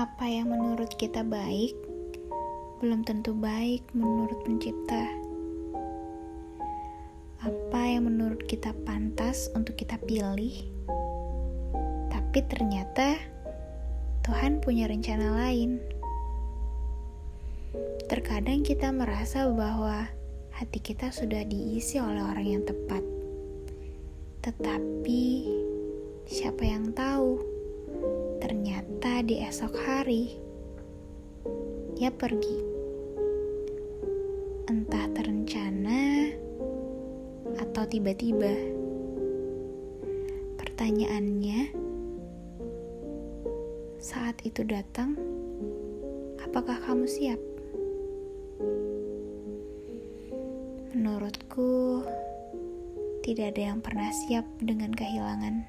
Apa yang menurut kita baik belum tentu baik menurut Pencipta. Apa yang menurut kita pantas untuk kita pilih, tapi ternyata Tuhan punya rencana lain. Terkadang kita merasa bahwa hati kita sudah diisi oleh orang yang tepat, tetapi siapa yang tahu? Di esok hari ia pergi, entah terencana atau tiba-tiba. Pertanyaannya, saat itu datang, apakah kamu siap? Menurutku, tidak ada yang pernah siap dengan kehilangan.